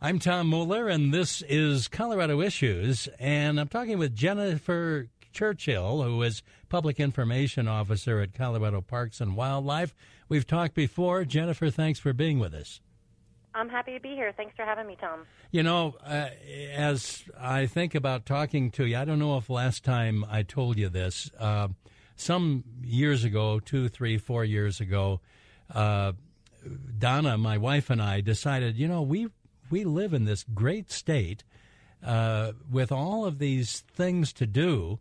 I'm Tom Mueller, and this is Colorado Issues. And I'm talking with Jennifer Churchill, who is Public Information Officer at Colorado Parks and Wildlife. We've talked before. Jennifer, thanks for being with us. I'm happy to be here. Thanks for having me, Tom. You know, uh, as I think about talking to you, I don't know if last time I told you this. Uh, some years ago, two, three, four years ago, uh, Donna, my wife, and I decided, you know, we we live in this great state uh, with all of these things to do,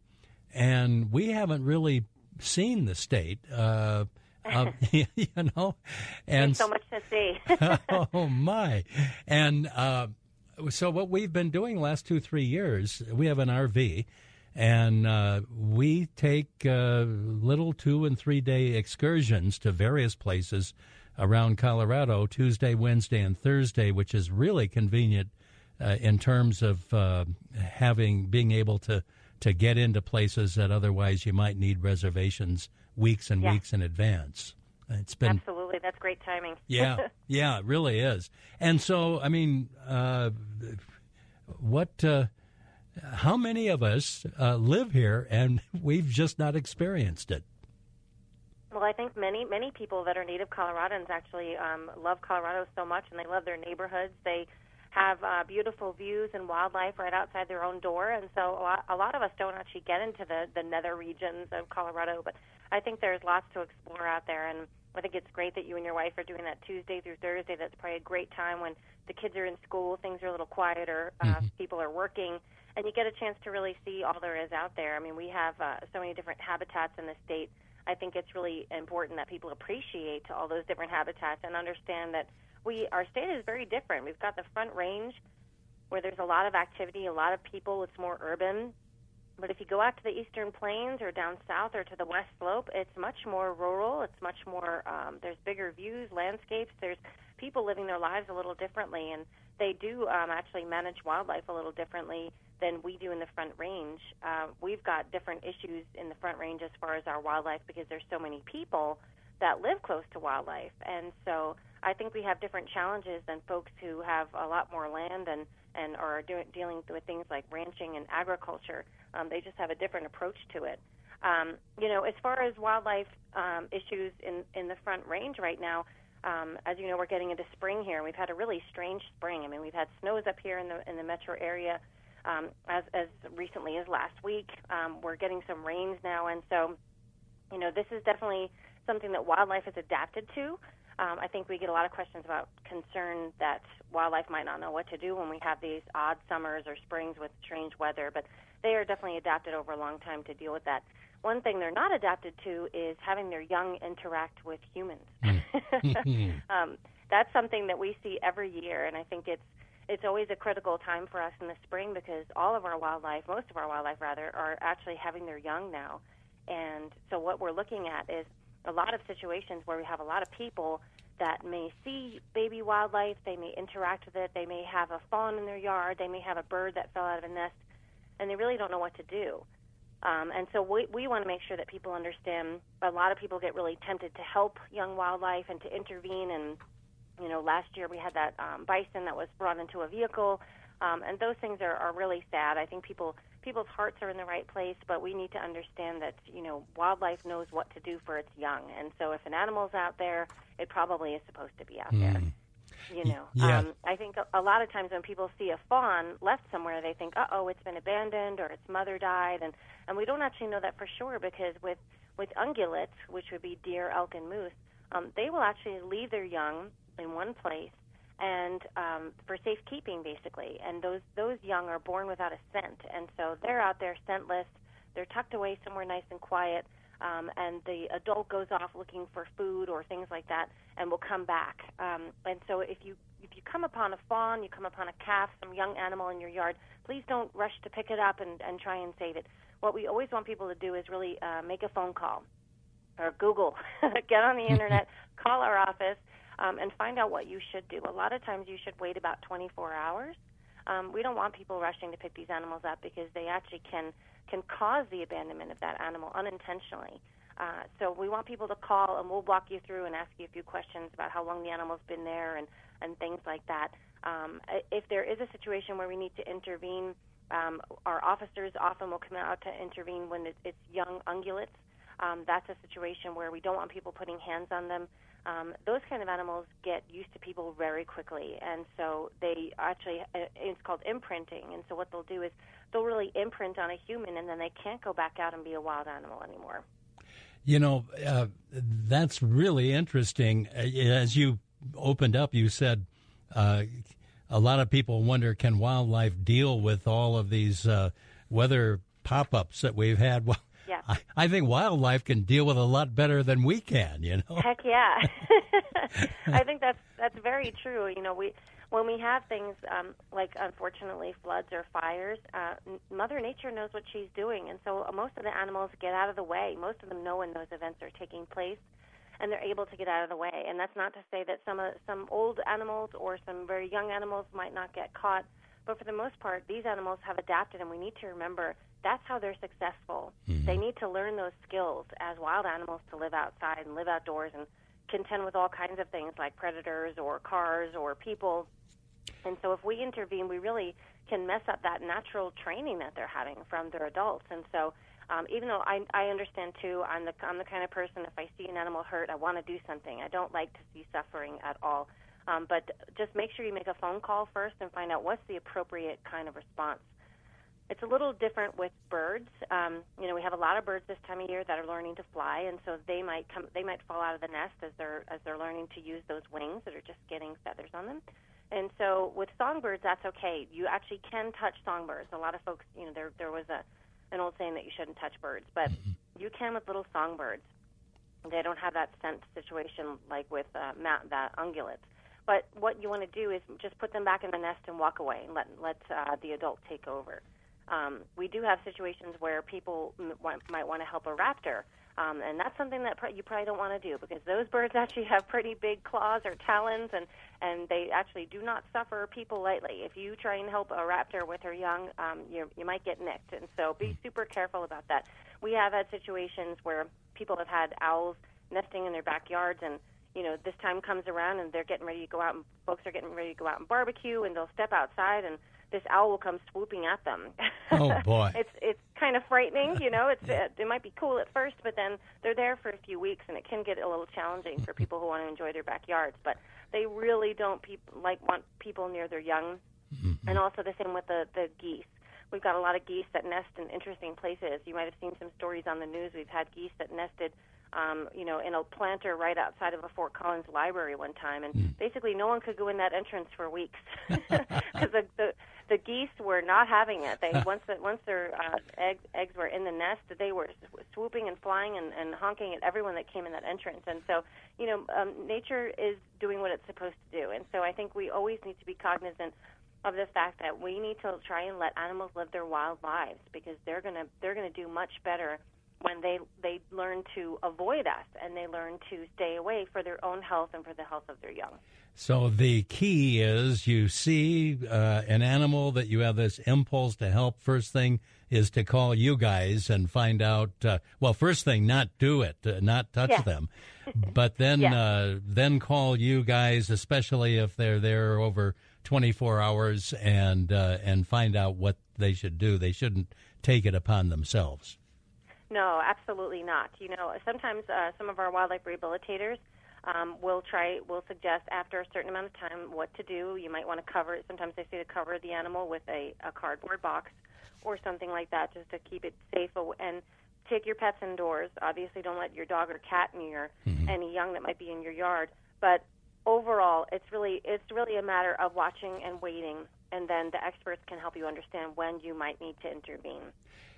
and we haven't really seen the state. Uh, uh, you know, and There's so much to see. oh my! And uh, so, what we've been doing last two, three years, we have an RV, and uh, we take uh, little two and three day excursions to various places around Colorado Tuesday, Wednesday, and Thursday, which is really convenient uh, in terms of uh, having being able to to get into places that otherwise you might need reservations weeks and Yeah. weeks in advance. It's been Absolutely. That's great timing. yeah, yeah, it really is. And so, I mean, uh, what? Uh, how many of us uh, live here and we've just not experienced it? Well, I think many many people that are native Coloradans actually um, love Colorado so much, and they love their neighborhoods. They have uh, beautiful views and wildlife right outside their own door, and so a lot, a lot of us don't actually get into the the nether regions of Colorado. But I think there's lots to explore out there, and I think it's great that you and your wife are doing that Tuesday through Thursday. That's probably a great time when the kids are in school, things are a little quieter, uh, people are working, and you get a chance to really see all there is out there. I mean, we have uh, so many different habitats in the state. I think it's really important that people appreciate all those different habitats and understand that we our state is very different. We've got the Front Range, where there's a lot of activity, a lot of people. It's more urban. But if you go out to the Eastern Plains or down south or to the West Slope, it's much more rural. It's much more. Um, there's bigger views, landscapes. There's people living their lives a little differently, and they do um, actually manage wildlife a little differently than we do in the Front Range. Uh, we've got different issues in the Front Range as far as our wildlife because there's so many people that live close to wildlife, and so I think we have different challenges than folks who have a lot more land and and are doing, dealing with things like ranching and agriculture. Um, they just have a different approach to it. Um, you know, as far as wildlife um, issues in in the Front Range right now, um, as you know, we're getting into spring here, and we've had a really strange spring. I mean, we've had snows up here in the in the metro area um, as as recently as last week. Um, we're getting some rains now, and so you know, this is definitely something that wildlife has adapted to. Um, I think we get a lot of questions about concern that wildlife might not know what to do when we have these odd summers or springs with strange weather, but they are definitely adapted over a long time to deal with that. One thing they're not adapted to is having their young interact with humans. um, that's something that we see every year, and I think it's it's always a critical time for us in the spring because all of our wildlife, most of our wildlife rather, are actually having their young now. And so what we're looking at is a lot of situations where we have a lot of people that may see baby wildlife, they may interact with it, they may have a fawn in their yard, they may have a bird that fell out of a nest, and they really don't know what to do. Um, and so we, we want to make sure that people understand. A lot of people get really tempted to help young wildlife and to intervene. And you know, last year we had that um, bison that was brought into a vehicle, um, and those things are, are really sad. I think people people's hearts are in the right place, but we need to understand that you know wildlife knows what to do for its young, and so if an animal's out there, it probably is supposed to be out there. You know, Yeah. um, I think a, a lot of times when people see a fawn left somewhere, they think, "Uh oh, it's been abandoned or its mother died," and and we don't actually know that for sure because with with ungulates, which would be deer, elk, and moose, um, they will actually leave their young in one place and um, for safekeeping, basically. And those those young are born without a scent, and so they're out there scentless. They're tucked away somewhere nice and quiet, um, and the adult goes off looking for food or things like that, and will come back. Um, and so, if you if you come upon a fawn, you come upon a calf, some young animal in your yard, please don't rush to pick it up and, and try and save it. What we always want people to do is really uh, make a phone call or Google, get on the internet, call our office, um, and find out what you should do. A lot of times you should wait about 24 hours. Um, we don't want people rushing to pick these animals up because they actually can can cause the abandonment of that animal unintentionally. Uh, so we want people to call, and we'll walk you through and ask you a few questions about how long the animal's been there and and things like that. Um, if there is a situation where we need to intervene, um, our officers often will come out to intervene when it's young ungulates. Um, that's a situation where we don't want people putting hands on them. Um, those kind of animals get used to people very quickly, and so they actually uh, it's called imprinting. And so what they'll do is they'll really imprint on a human, and then they can't go back out and be a wild animal anymore. You know, uh, that's really interesting. Uh, as you opened up, you said uh, a lot of people wonder can wildlife deal with all of these uh, weather pop ups that we've had? yeah. I, I, think wildlife can deal with a lot better than we can, you know. Heck yeah. I think that's that's very true. You know, we when we have things um, like unfortunately floods or fires, uh, Mother Nature knows what she's doing, and so uh, most of the animals get out of the way. Most of them know when those events are taking place, and they're able to get out of the way. And that's not to say that some uh, some old animals or some very young animals might not get caught, but for the most part, these animals have adapted, and we need to remember that's how they're successful. Mm-hmm. They need to learn those skills as wild animals to live outside and live outdoors and contend with all kinds of things like predators or cars or people. And so if we intervene, we really can mess up that natural training that they're having from their adults. And so um, even though I, I understand too, I'm the, I'm the kind of person, if I see an animal hurt, I want to do something. I don't like to see suffering at all. Um, but just make sure you make a phone call first and find out what's the appropriate kind of response. It's a little different with birds. Um, you know, we have a lot of birds this time of year that are learning to fly, and so they might come, they might fall out of the nest as they're as they're learning to use those wings that are just getting feathers on them. And so with songbirds, that's okay. You actually can touch songbirds. A lot of folks, you know, there there was a an old saying that you shouldn't touch birds, but you can with little songbirds. They don't have that scent situation like with uh, mat, that ungulates. But what you want to do is just put them back in the nest and walk away and let let uh, the adult take over. Um, we do have situations where people m- want, might want to help a raptor, um, and that's something that pr- you probably don't want to do because those birds actually have pretty big claws or talons, and and they actually do not suffer people lightly. If you try and help a raptor with her young, um, you you might get nicked, and so be hmm. super careful about that. We have had situations where people have had owls nesting in their backyards and you know this time comes around and they're getting ready to go out and folks are getting ready to go out and barbecue and they'll step outside and this owl will come swooping at them. Oh boy! it's it's kind of frightening, you know. It's it, it might be cool at first, but then they're there for a few weeks, and it can get a little challenging for people who want to enjoy their backyards. But they really don't peop- like want people near their young, mm-hmm. and also the same with the the geese. We've got a lot of geese that nest in interesting places. You might have seen some stories on the news. We've had geese that nested um, you know, in a planter right outside of a Fort Collins library one time, and mm. basically no one could go in that entrance for weeks because the, the the geese were not having it. They once the, once their uh, eggs eggs were in the nest, they were swooping and flying and, and honking at everyone that came in that entrance. And so, you know, um, nature is doing what it's supposed to do. And so, I think we always need to be cognizant of the fact that we need to try and let animals live their wild lives because they're gonna they're gonna do much better when they they learn to avoid us and they learn to stay away for their own health and for the health of their young. So the key is you see uh, an animal that you have this impulse to help. First thing is to call you guys and find out. Uh, well, first thing, not do it, uh, not touch them, but then. Uh, then call you guys, especially if they're there over 24 hours, and uh, and find out what they should do. They shouldn't take it upon themselves. No, absolutely not. You know, sometimes uh, some of our wildlife rehabilitators um, will try, will suggest after a certain amount of time what to do. You might want to cover it. Sometimes they say to cover the animal with a, a cardboard box or something like that, just to keep it safe. And take your pets indoors. Obviously, don't let your dog or cat near mm-hmm. any young that might be in your yard. But overall, it's really it's really a matter of watching and waiting, and then the experts can help you understand when you might need to intervene.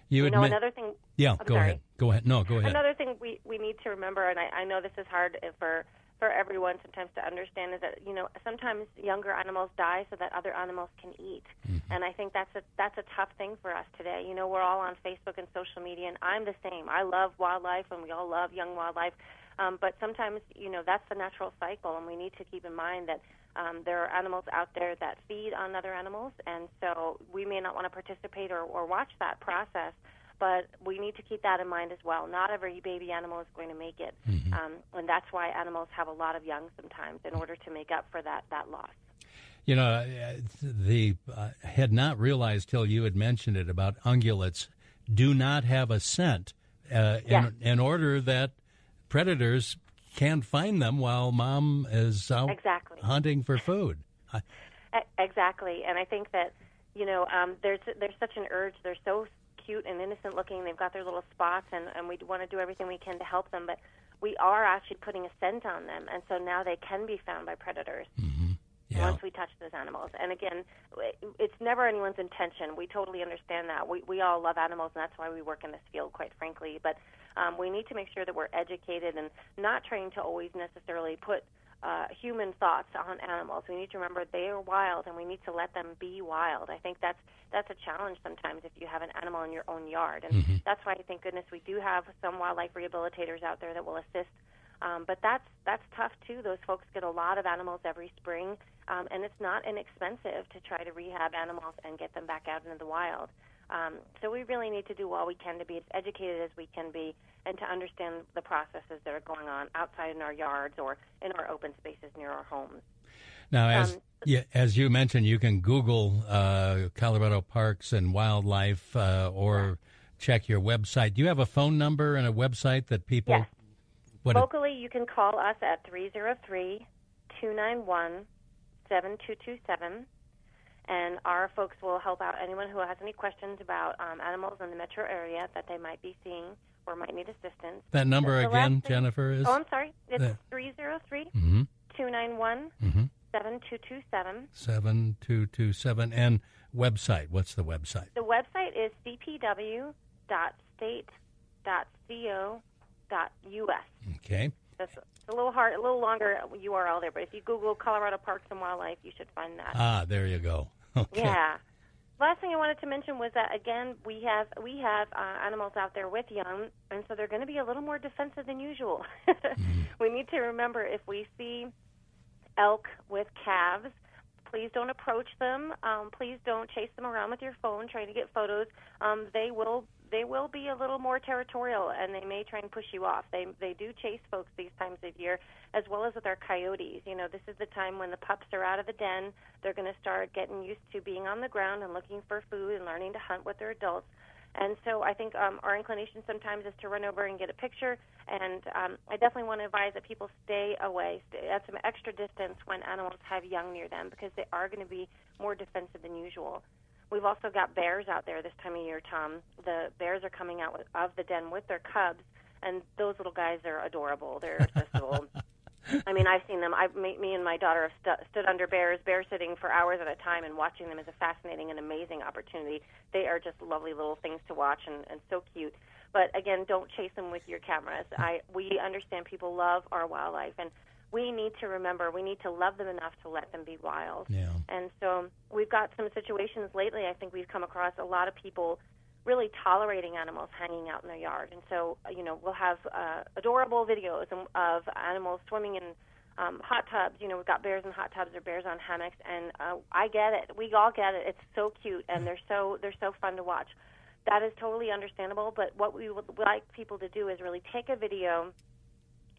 You, you know, another thing. Yeah, I'm go sorry. ahead. Go ahead. No, go ahead. Another thing we we need to remember, and I, I know this is hard for for everyone sometimes to understand is that you know sometimes younger animals die so that other animals can eat, mm-hmm. and I think that's a that's a tough thing for us today. You know, we're all on Facebook and social media, and I'm the same. I love wildlife, and we all love young wildlife, um, but sometimes you know that's the natural cycle, and we need to keep in mind that. Um, there are animals out there that feed on other animals, and so we may not want to participate or, or watch that process but we need to keep that in mind as well. Not every baby animal is going to make it, mm-hmm. um, and that's why animals have a lot of young sometimes in order to make up for that that loss. You know, the uh, had not realized till you had mentioned it about ungulates do not have a scent uh, in, in order that predators can't find them while mom is out exactly. hunting for food. exactly, and I think that you know um, there's there's such an urge. They're so cute and innocent looking. They've got their little spots, and, and we want to do everything we can to help them. But we are actually putting a scent on them, and so now they can be found by predators. Mm-hmm. Yeah. Once we touch those animals, and again, it's never anyone's intention. We totally understand that. We we all love animals, and that's why we work in this field, quite frankly. But um, we need to make sure that we're educated and not trying to always necessarily put uh, human thoughts on animals. We need to remember they are wild, and we need to let them be wild. I think that's that's a challenge sometimes if you have an animal in your own yard, and mm-hmm. that's why I thank goodness we do have some wildlife rehabilitators out there that will assist. Um, but that's that's tough too. Those folks get a lot of animals every spring, um, and it's not inexpensive to try to rehab animals and get them back out into the wild. Um, so we really need to do all we can to be as educated as we can be and to understand the processes that are going on outside in our yards or in our open spaces near our homes. Now, as um, yeah, as you mentioned, you can Google uh, Colorado parks and wildlife, uh, or check your website. Do you have a phone number and a website that people? Yes. Locally, it, you can call us at 303 291 7227 and our folks will help out anyone who has any questions about um, animals in the metro area that they might be seeing or might need assistance. That number again, Jennifer, is? Oh, I'm sorry. It's 303 291 7227. 7227. And website. What's the website? The website is cpw.state.co.us. Okay. That's a little hard, a little longer URL there, but if you Google Colorado Parks and Wildlife, you should find that. Ah, there you go. Okay. Yeah. Last thing I wanted to mention was that again we have we have uh, animals out there with young, and so they're going to be a little more defensive than usual. mm-hmm. We need to remember if we see elk with calves, please don't approach them. Um, please don't chase them around with your phone trying to get photos. Um, they will they will be a little more territorial and they may try and push you off. They they do chase folks these times of year, as well as with our coyotes. You know, this is the time when the pups are out of the den. They're going to start getting used to being on the ground and looking for food and learning to hunt with their adults. And so I think um, our inclination sometimes is to run over and get a picture. And um, I definitely want to advise that people stay away, stay at some extra distance when animals have young near them because they are going to be more defensive than usual. We've also got bears out there this time of year, Tom. The bears are coming out with, of the den with their cubs, and those little guys are adorable. They're little. I mean, I've seen them. I've me, me and my daughter have stu- stood under bears, bear sitting for hours at a time, and watching them is a fascinating and amazing opportunity. They are just lovely little things to watch and, and so cute. But again, don't chase them with your cameras. I we understand people love our wildlife, and we need to remember we need to love them enough to let them be wild. Yeah. And so we've got some situations lately. I think we've come across a lot of people really tolerating animals hanging out in their yard. And so you know we'll have uh, adorable videos of animals swimming in um, hot tubs. You know we've got bears in hot tubs or bears on hammocks, and uh, I get it. We all get it. It's so cute and they're so they're so fun to watch. That is totally understandable. But what we would like people to do is really take a video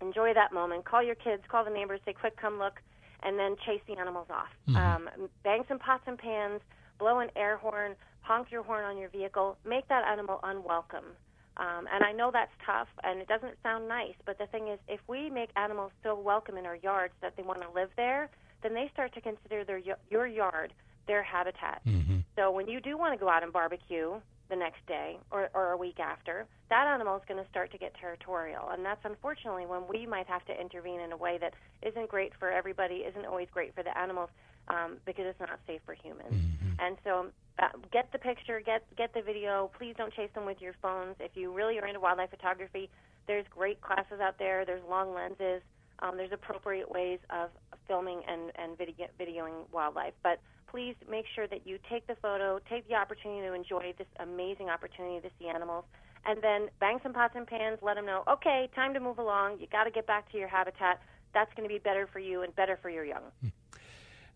enjoy that moment. Call your kids, call the neighbors, say, quick, come look, and then chase the animals off. Mm-hmm. Um, bang some pots and pans, blow an air horn, honk your horn on your vehicle, make that animal unwelcome. Um, and I know that's tough and it doesn't sound nice, but the thing is, if we make animals so welcome in our yards that they want to live there, then they start to consider their your yard their habitat. Mm-hmm. So when you do want to go out and barbecue, the next day or, or a week after, that animal is going to start to get territorial. And that's unfortunately when we might have to intervene in a way that isn't great for everybody, isn't always great for the animals um, because it's not safe for humans. Mm-hmm. And so uh, get the picture, get, get the video. Please don't chase them with your phones. If you really are into wildlife photography, there's great classes out there, there's long lenses. um, there's appropriate ways of filming and, and video, videoing wildlife. But please make sure that you take the photo, take the opportunity to enjoy this amazing opportunity to see animals, and then bang some pots and pans, let them know, okay, time to move along. You got to get back to your habitat. That's going to be better for you and better for your young.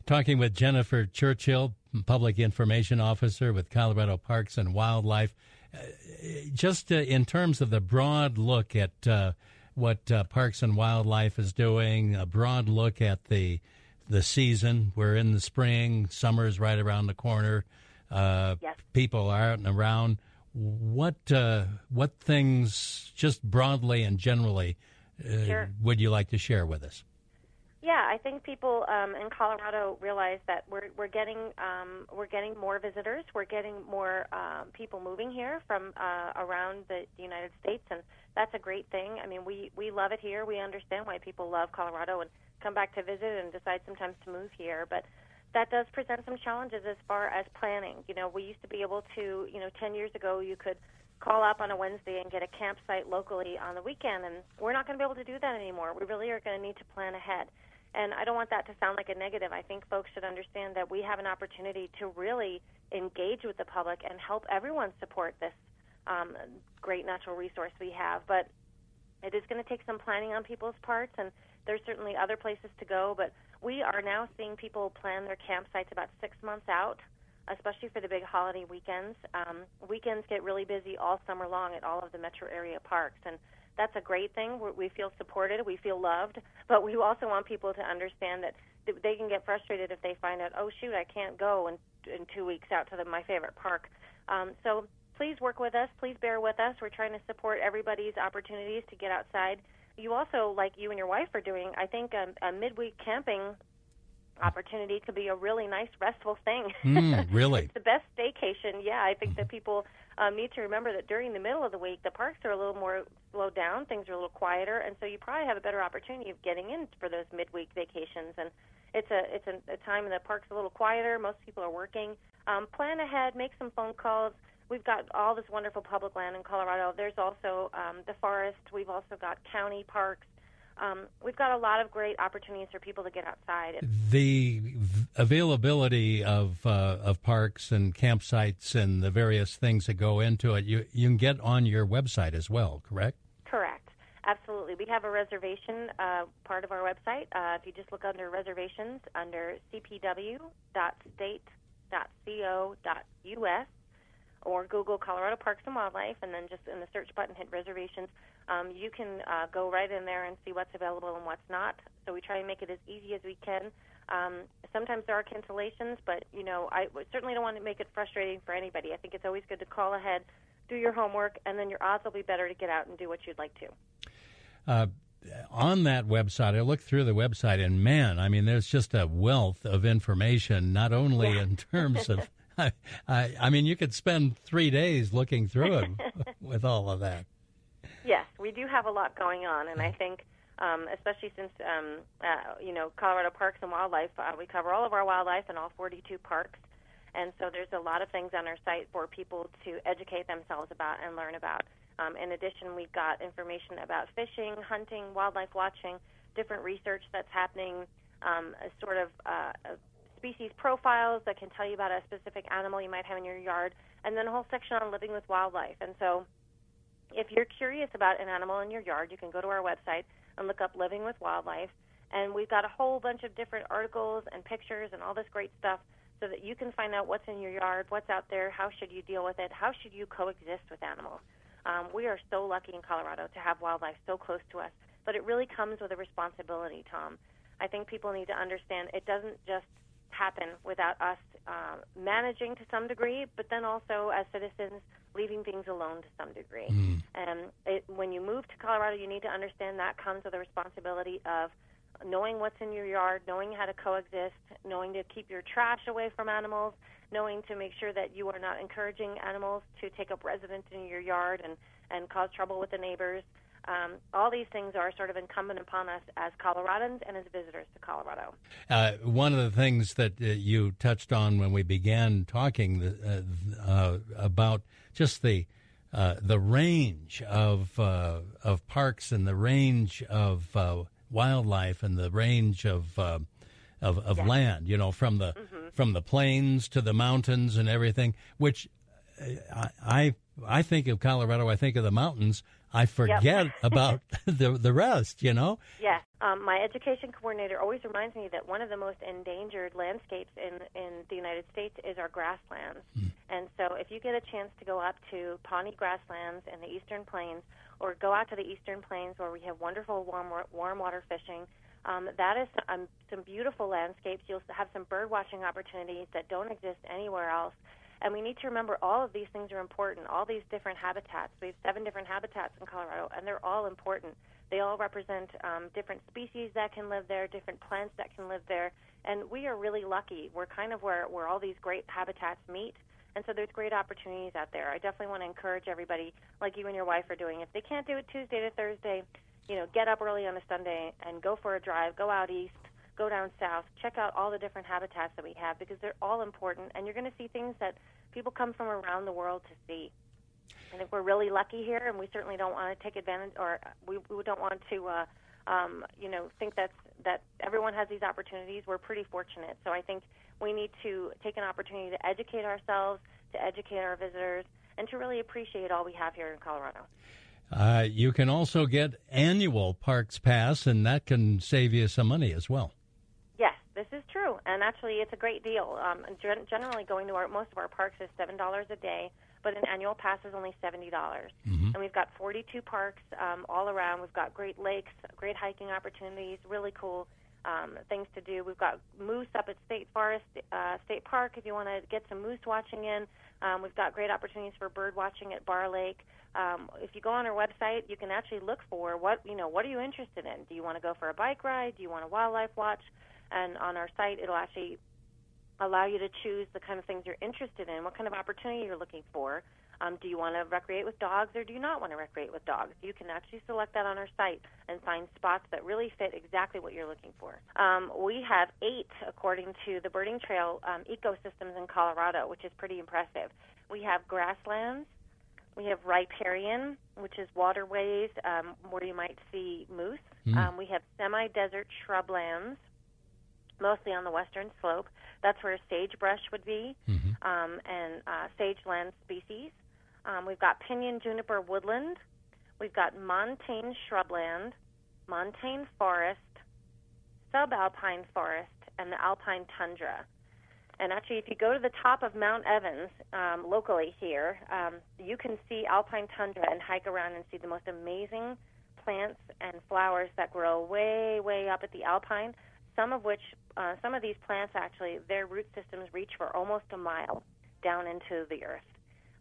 Talking with Jennifer Churchill, Public Information Officer with Colorado Parks and Wildlife. Uh, just uh, in terms of the broad look at uh, what uh, Parks and Wildlife is doing, a broad look at the the season. We're in the spring, summer's right around the corner. yes. People are out and around what uh, what things, just broadly and generally, uh, sure. would you like to share with us? Yeah, I think people um, in Colorado realize that we're we're getting um, we're getting more visitors. We're getting more um, people moving here from uh, around the, the United States, and that's a great thing. I mean, we we love it here. We understand why people love Colorado and come back to visit and decide sometimes to move here, but that does present some challenges as far as planning. You know, we used to be able to, you know, 10 years ago you could call up on a Wednesday and get a campsite locally on the weekend, and we're not going to be able to do that anymore. We really are going to need to plan ahead. And I don't want that to sound like a negative. I think folks should understand that we have an opportunity to really engage with the public and help everyone support this um, great natural resource we have. But it is going to take some planning on people's parts, and there's certainly other places to go, but we are now seeing people plan their campsites about six months out, especially for the big holiday weekends. Um, weekends get really busy all summer long at all of the metro area parks, and that's a great thing. We feel supported, we feel loved, but we also want people to understand that they can get frustrated if they find out, oh shoot, I can't go in, in two weeks out to the, my favorite park. Um, so please work with us. Please bear with us. We're trying to support everybody's opportunities to get outside you also, like you and your wife are doing, I think a, a midweek camping opportunity could be a really nice restful thing. Mm, really? it's the best staycation. Yeah, I think that people um, need to remember that during the middle of the week, the parks are a little more slowed down, things are a little quieter, and so you probably have a better opportunity of getting in for those midweek vacations. And it's a it's a, a time the park's a little quieter. Most people are working. Um, plan ahead, make some phone calls we've got all this wonderful public land in Colorado. There's also um, the forest. We've also got county parks. Um, we've got a lot of great opportunities for people to get outside. The availability of uh, of parks and campsites and the various things that go into it, you you can get on your website as well, correct? Correct. Absolutely. We have a reservation uh, part of our website. Uh, if you just look under reservations under cpw.state.co.us, or Google Colorado Parks and Wildlife, and then just in the search button hit reservations. Um, you can uh, go right in there and see what's available and what's not. So we try to make it as easy as we can. Um, sometimes there are cancellations, but you know I certainly don't want to make it frustrating for anybody. I think it's always good to call ahead, do your homework, and then your odds will be better to get out and do what you'd like to. Uh, on that website, I looked through the website, and man, I mean, there's just a wealth of information, not only yeah. in terms of I, I, mean, you could spend three days looking through it with all of that. We do have a lot going on, and I think, um, especially since um, uh, you know Colorado Parks and Wildlife, uh, we cover all of our wildlife in all 42 parks, and so there's a lot of things on our site for people to educate themselves about and learn about. Um, in addition, we've got information about fishing, hunting, wildlife watching, different research that's happening, um, sort of uh, species profiles that can tell you about a specific animal you might have in your yard, and then a whole section on living with wildlife. And so, if you're curious about an animal in your yard, you can go to our website and look up Living with Wildlife. And we've got a whole bunch of different articles and pictures and all this great stuff so that you can find out what's in your yard, what's out there, how should you deal with it, how should you coexist with animals. Um, we are so lucky in Colorado to have wildlife so close to us, but it really comes with a responsibility, Tom. I think people need to understand it doesn't just happen without us uh, managing to some degree, but then also as citizens leaving things alone to some degree. Mm. And it, when you move to Colorado, you need to understand that comes with a responsibility of knowing what's in your yard, knowing how to coexist, knowing to keep your trash away from animals, knowing to make sure that you are not encouraging animals to take up residence in your yard and, and cause trouble with the neighbors. Um, all these things are sort of incumbent upon us as Coloradans and as visitors to Colorado. Uh, one of the things that uh, you touched on when we began talking uh, uh about just the uh, the range of uh, of parks and the range of wildlife and the range of of, of Yes. land. You know, from the from the plains to the mountains and everything. Which I I, I think of Colorado. I think of the mountains. I forget about the the rest. You know. Yes. Um, my education coordinator always reminds me that one of the most endangered landscapes in, in the United States is our grasslands. And so if you get a chance to go up to Pawnee grasslands in the eastern plains or go out to the eastern plains where we have wonderful warm, warm water fishing, um, that is um, some beautiful landscapes. You'll have some bird watching opportunities that don't exist anywhere else. And we need to remember all of these things are important, all these different habitats. We have seven different habitats in Colorado, and they're all important. They all represent um, different species that can live there, different plants that can live there. And we are really lucky. We're kind of where, where all these great habitats meet. And so there's great opportunities out there. I definitely want to encourage everybody, like you and your wife are doing. If they can't do it Tuesday to Thursday, you know, get up early on a Sunday and go for a drive, go out east, go down south, check out all the different habitats that we have because they're all important and you're going to see things that people come from around the world to see. I think we're really lucky here, and we certainly don't want to take advantage, or we, we don't want to, uh, um, you know, think that's that everyone has these opportunities. We're pretty fortunate, so I think we need to take an opportunity to educate ourselves, to educate our visitors, and to really appreciate all we have here in Colorado. Uh, you can also get annual Parks Pass, and that can save you some money as well. This is true, and actually, it's a great deal. Um, gen- generally, going to our most of our parks is seven dollars a day, but an annual pass is only seventy dollars. And we've got forty-two parks um, all around. We've got great lakes, great hiking opportunities, really cool um, things to do. We've got moose up at State Forest uh, State Park if you want to get some moose watching in. Um, we've got great opportunities for bird watching at Barr Lake. Um, if you go on our website, you can actually look for what you know. What are you interested in? Do you want to go for a bike ride? Do you want a wildlife watch? And on our site, it'll actually allow you to choose the kind of things you're interested in, what kind of opportunity you're looking for. Um, do you want to recreate with dogs or do you not want to recreate with dogs? You can actually select that on our site and find spots that really fit exactly what you're looking for. Um, we have eight, according to the Birding Trail um, ecosystems in Colorado, which is pretty impressive. We have grasslands, we have riparian, which is waterways um, where you might see moose. Um, we have semi-desert shrublands, mostly on the western slope. That's where sagebrush would be, um, and uh, sage land species. Um, we've got pinyon juniper woodland. We've got montane shrubland, montane forest, subalpine forest, and the alpine tundra. And actually, if you go to the top of Mount Evans, um, locally here, um, you can see alpine tundra and hike around and see the most amazing plants and flowers that grow way, way up at the alpine. Some of which, uh, some of these plants actually, their root systems reach for almost a mile down into the earth.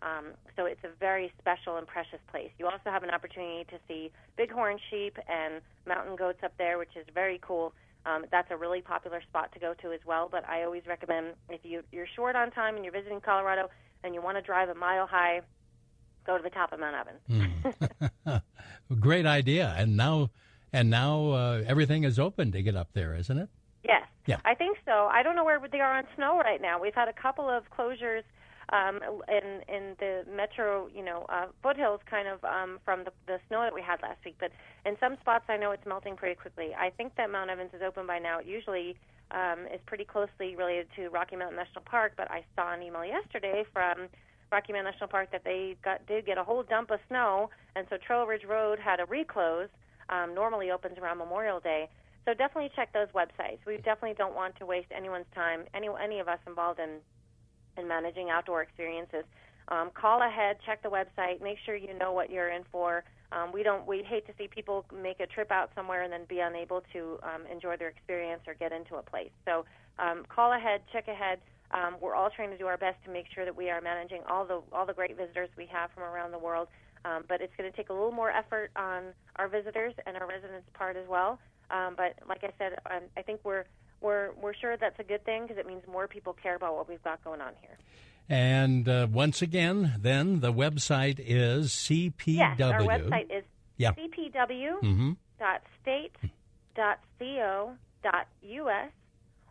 Um, so it's a very special and precious place. You also have an opportunity to see bighorn sheep and mountain goats up there, which is very cool. Um, that's a really popular spot to go to as well. But I always recommend if you, you're short on time and you're visiting Colorado and you want to drive a mile high, go to the top of Mount Evans. Great idea. And now, and now uh, everything is open to get up there, isn't it? Yes. Yeah. I think so. I don't know where they are on snow right now. We've had a couple of closures um, in in the metro, you know, uh, foothills, kind of um, from the, the snow that we had last week. But in some spots, I know it's melting pretty quickly. I think that Mount Evans is open by now. It usually um, is pretty closely related to Rocky Mountain National Park. But I saw an email yesterday from Rocky Mountain National Park that they got did get a whole dump of snow, and so Trail Ridge Road had a reclose. Um, normally opens around Memorial Day. So definitely check those websites. We definitely don't want to waste anyone's time, any any of us involved in in managing outdoor experiences. Um, call ahead, check the website, make sure you know what you're in for. Um, we don't. We hate to see people make a trip out somewhere and then be unable to um, enjoy their experience or get into a place. So um, call ahead, check ahead. Um, we're all trying to do our best to make sure that we are managing all the all the great visitors we have from around the world. Um, but it's going to take a little more effort on our visitors and our residents' part as well. Um, but like I said, um, I think we're we're we're sure that's a good thing because it means more people care about what we've got going on here. And uh, once again, then the website is CPW. Yes, our website is Yeah. cpw.state.co.us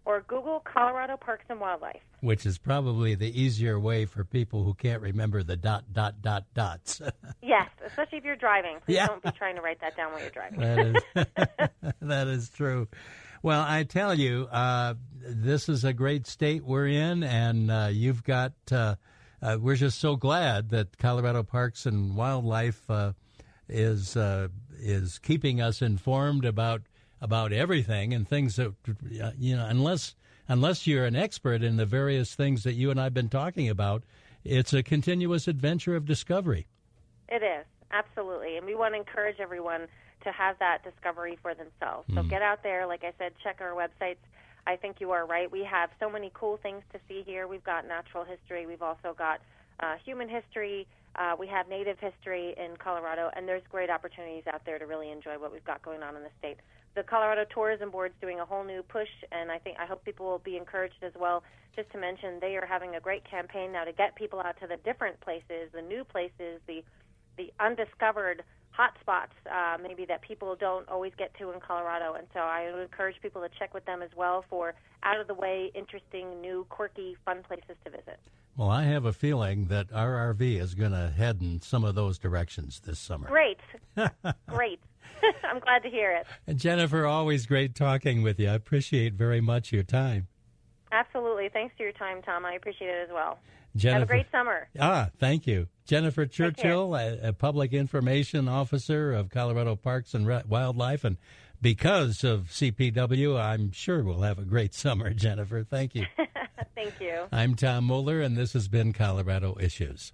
or Google Colorado Parks and Wildlife. which is probably the easier way for people who can't remember the dot dot dot dots. yes, especially if you're driving. Please Yeah. don't be trying to write that down while you're driving. that is that is true. Well, I tell you, uh, this is a great state we're in, and uh, you've got. Uh, uh, we're just so glad that Colorado Parks and Wildlife uh, is uh, is keeping us informed about about everything and things that you know. Unless unless you're an expert in the various things that you and I've been talking about, it's a continuous adventure of discovery. It is absolutely, and we want to encourage everyone to have that discovery for themselves. So get out there, like I said, check our websites. I think you are right. We have so many cool things to see here. We've got natural history. We've also got uh, human history. Uh, we have native history in Colorado, and there's great opportunities out there to really enjoy what we've got going on in the state. The Colorado Tourism Board's doing a whole new push, and I think I hope people will be encouraged as well. Just to mention, they are having a great campaign now to get people out to the different places, the new places, the the undiscovered hot spots uh, maybe that people don't always get to in Colorado. And so I would encourage people to check with them as well for out of the way, interesting, new, quirky, fun places to visit. Well, I have a feeling that our RV is going to head in some of those directions this summer. Great. Great. I'm glad to hear it. And Jennifer, always great talking with you. I appreciate very much your time. Absolutely. Thanks for your time, Tom. I appreciate it as well. Jennifer, Have a great summer. Ah, thank you. Jennifer. Churchill, a, a public information officer of Colorado Parks and Re- Wildlife. And because of CPW, I'm sure we'll have a great summer, Jennifer. Thank you. Thank you. I'm Tom Muller, and this has been Colorado Issues.